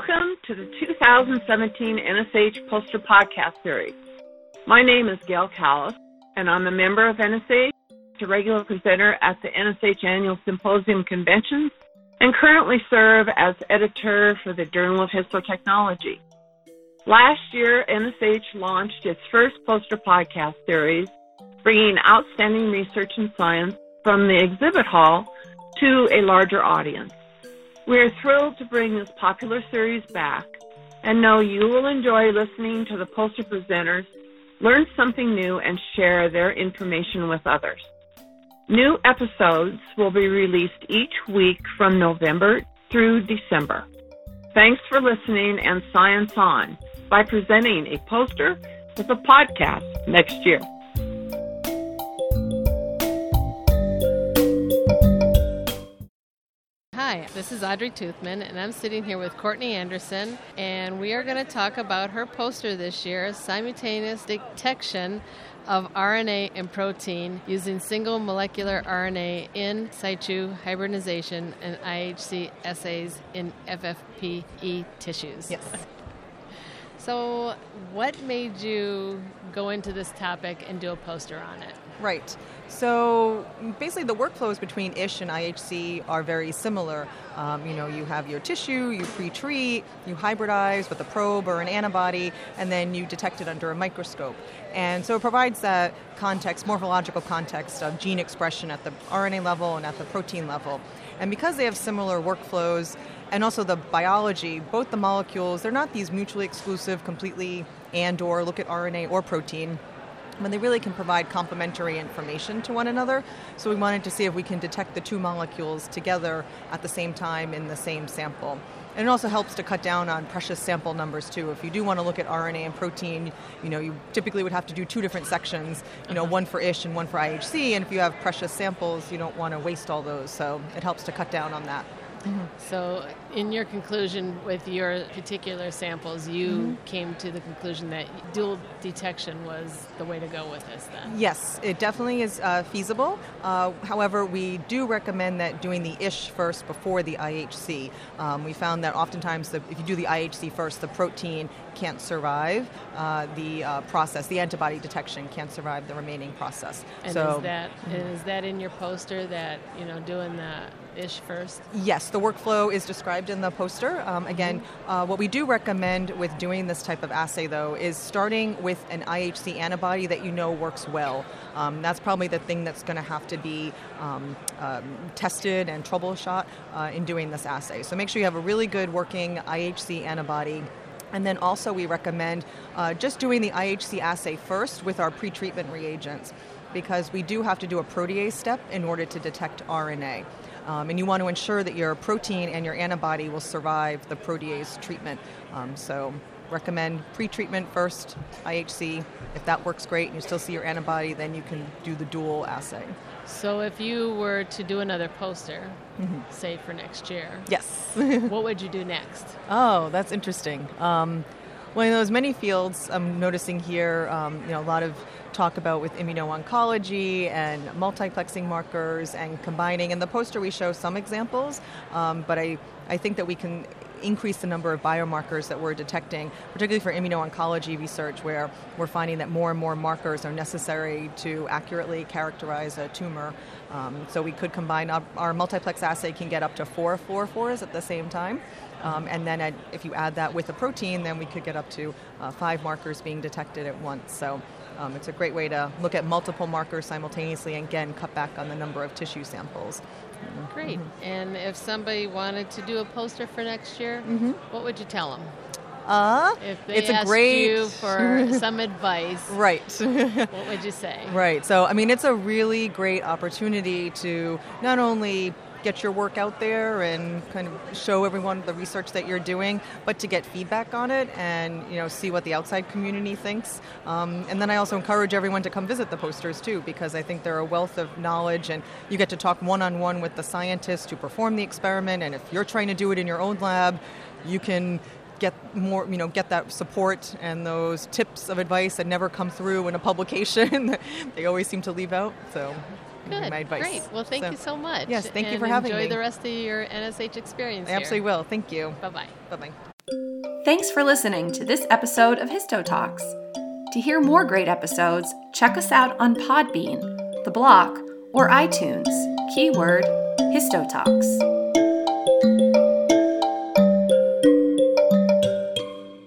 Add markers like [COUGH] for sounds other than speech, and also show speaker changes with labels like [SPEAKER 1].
[SPEAKER 1] Welcome to the 2017 NSH Poster Podcast Series. My name is Gail Callis, and I'm a member of NSH, a regular presenter at the NSH Annual Symposium Conventions, and currently serve as editor for the Journal of Histotechnology. Last year, NSH launched its first poster podcast series, bringing outstanding research and science from the exhibit hall to a larger audience. We are thrilled to bring this popular series back and know you will enjoy listening to the poster presenters, learn something new, and share their information with others. New episodes will be released each week from November through December. Thanks for listening and Science On by presenting a poster with a podcast next year.
[SPEAKER 2] Hi, this is Audrey Toothman, and I'm sitting here with Courtney Anderson, and we are going to talk about her poster this year simultaneous detection of RNA and protein using single molecular RNA in situ hybridization and IHC assays in FFPE tissues.
[SPEAKER 3] Yes.
[SPEAKER 2] So, what made you go into this topic and do a poster on it?
[SPEAKER 3] Right. So basically, the workflows between ISH and IHC are very similar. Um, you know, you have your tissue, you pre-treat, you hybridize with a probe or an antibody, and then you detect it under a microscope. And so it provides that context, morphological context of gene expression at the RNA level and at the protein level. And because they have similar workflows, and also the biology, both the molecules, they're not these mutually exclusive, completely and or look at RNA or protein when they really can provide complementary information to one another. So we wanted to see if we can detect the two molecules together at the same time in the same sample. And it also helps to cut down on precious sample numbers too. If you do want to look at RNA and protein, you know, you typically would have to do two different sections, you know, mm-hmm. one for ISH and one for IHC. And if you have precious samples, you don't want to waste all those. So it helps to cut down on that.
[SPEAKER 2] Mm-hmm. So, in your conclusion with your particular samples, you mm-hmm. came to the conclusion that dual detection was the way to go with this then?
[SPEAKER 3] Yes, it definitely is uh, feasible. Uh, however, we do recommend that doing the ISH first before the IHC. Um, we found that oftentimes the, if you do the IHC first, the protein can't survive uh, the uh, process, the antibody detection can't survive the remaining process.
[SPEAKER 2] And
[SPEAKER 3] so,
[SPEAKER 2] is that mm-hmm. is that in your poster that you know doing the ISH first?
[SPEAKER 3] Yes, the workflow is described in the poster. Um, again, mm-hmm. uh, what we do recommend with doing this type of assay, though, is starting with an IHC antibody that you know works well. Um, that's probably the thing that's going to have to be um, um, tested and troubleshot uh, in doing this assay. So make sure you have a really good working IHC antibody. And then also, we recommend uh, just doing the IHC assay first with our pretreatment reagents because we do have to do a protease step in order to detect RNA. Um, and you want to ensure that your protein and your antibody will survive the protease treatment. Um, so recommend pre-treatment first, IHC. If that works great and you still see your antibody, then you can do the dual assay.
[SPEAKER 2] So if you were to do another poster, mm-hmm. say for next year,
[SPEAKER 3] yes, [LAUGHS]
[SPEAKER 2] what would you do next?
[SPEAKER 3] Oh, that's interesting. Um, well, in those many fields, I'm noticing here, um, you know, a lot of talk about with immuno-oncology and multiplexing markers and combining. In the poster, we show some examples, um, but I, I think that we can increase the number of biomarkers that we're detecting, particularly for immuno-oncology research, where we're finding that more and more markers are necessary to accurately characterize a tumor. Um, so we could combine our, our, multiplex assay can get up to four fluorophores at the same time. Um, and then at, if you add that with a protein, then we could get up to uh, five markers being detected at once. So um, it's a great way to look at multiple markers simultaneously and again cut back on the number of tissue samples.
[SPEAKER 2] Great. Mm-hmm. And if somebody wanted to do a poster for next year, mm-hmm. what would you tell them?
[SPEAKER 3] Uh,
[SPEAKER 2] if they
[SPEAKER 3] it's
[SPEAKER 2] asked
[SPEAKER 3] a great
[SPEAKER 2] you for [LAUGHS] some advice,
[SPEAKER 3] right? [LAUGHS]
[SPEAKER 2] what would you say?
[SPEAKER 3] Right. So, I mean, it's a really great opportunity to not only get your work out there and kind of show everyone the research that you're doing, but to get feedback on it and you know see what the outside community thinks. Um, and then I also encourage everyone to come visit the posters too, because I think they're a wealth of knowledge, and you get to talk one-on-one with the scientists who perform the experiment. And if you're trying to do it in your own lab, you can get more, you know, get that support and those tips of advice that never come through in a publication. [LAUGHS] they always seem to leave out. So
[SPEAKER 2] Good.
[SPEAKER 3] my advice.
[SPEAKER 2] Great. Well, thank
[SPEAKER 3] so,
[SPEAKER 2] you so much.
[SPEAKER 3] Yes, thank
[SPEAKER 2] and
[SPEAKER 3] you for having
[SPEAKER 2] enjoy
[SPEAKER 3] me.
[SPEAKER 2] Enjoy the rest of your NSH experience.
[SPEAKER 3] I absolutely will. Thank you.
[SPEAKER 2] Bye bye.
[SPEAKER 3] Bye bye.
[SPEAKER 4] Thanks for listening to this episode of Histo Talks. To hear more great episodes, check us out on Podbean, The Block, or iTunes. Keyword Histo Talks.